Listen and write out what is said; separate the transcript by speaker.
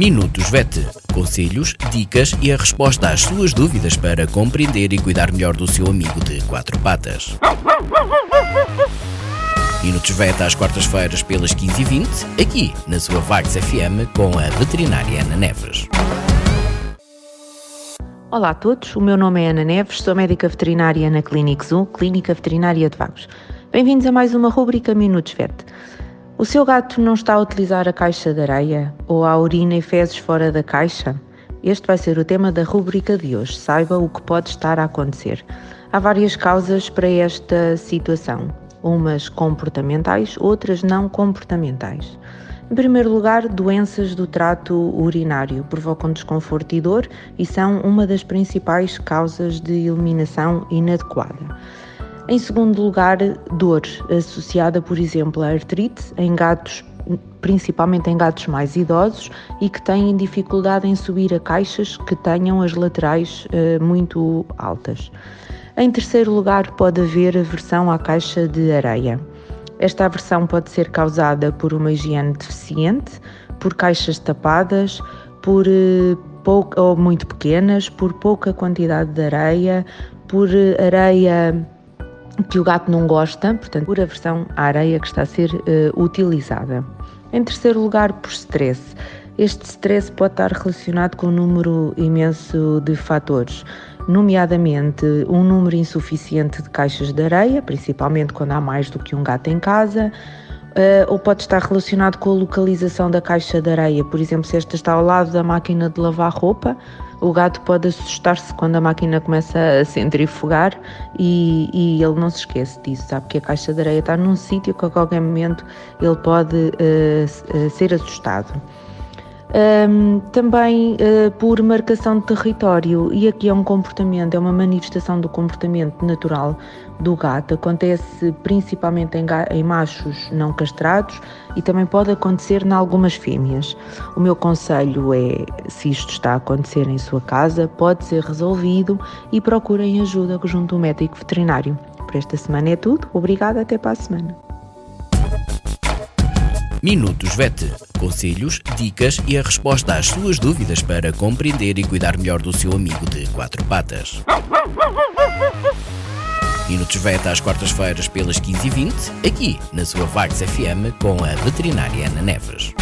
Speaker 1: Minutos VET. Conselhos, dicas e a resposta às suas dúvidas para compreender e cuidar melhor do seu amigo de quatro patas. Minutos VET às quartas-feiras pelas 15h20, aqui na sua Vagos FM com a veterinária Ana Neves.
Speaker 2: Olá a todos, o meu nome é Ana Neves, sou médica veterinária na Clínica Zoo, Clínica Veterinária de Vagos. Bem-vindos a mais uma rúbrica Minutos VET. O seu gato não está a utilizar a caixa de areia ou a urina e fezes fora da caixa? Este vai ser o tema da rubrica de hoje. Saiba o que pode estar a acontecer. Há várias causas para esta situação, umas comportamentais, outras não comportamentais. Em primeiro lugar, doenças do trato urinário provocam desconforto e dor e são uma das principais causas de eliminação inadequada. Em segundo lugar, dor associada, por exemplo, à artrite em gatos, principalmente em gatos mais idosos e que têm dificuldade em subir a caixas que tenham as laterais uh, muito altas. Em terceiro lugar, pode haver aversão à caixa de areia. Esta aversão pode ser causada por uma higiene deficiente, por caixas tapadas, por uh, pouca ou muito pequenas, por pouca quantidade de areia, por areia que o gato não gosta, portanto, por aversão à areia que está a ser uh, utilizada. Em terceiro lugar, por stress. Este stress pode estar relacionado com um número imenso de fatores, nomeadamente um número insuficiente de caixas de areia, principalmente quando há mais do que um gato em casa, ou pode estar relacionado com a localização da caixa de areia. Por exemplo, se esta está ao lado da máquina de lavar roupa, o gato pode assustar-se quando a máquina começa a centrifugar e, e, ele não se esquece disso, sabe que a caixa de areia está num sítio que a qualquer momento ele pode uh, ser assustado. Um, também uh, por marcação de território, e aqui é um comportamento, é uma manifestação do comportamento natural do gato. Acontece principalmente em, em, machos não castrados e também pode acontecer em algumas fêmeas. O meu conselho é: se isto está a acontecer em sua casa, pode ser resolvido e procurem ajuda junto ao médico veterinário. Por esta semana é tudo. Obrigada, até para a semana.
Speaker 1: Minutos VET. Conselhos, dicas e a resposta às suas dúvidas para compreender e cuidar melhor do seu amigo de quatro patas. Minutos VET às quartas-feiras pelas 15h20, aqui na sua Vagos FM com a veterinária Ana Neves.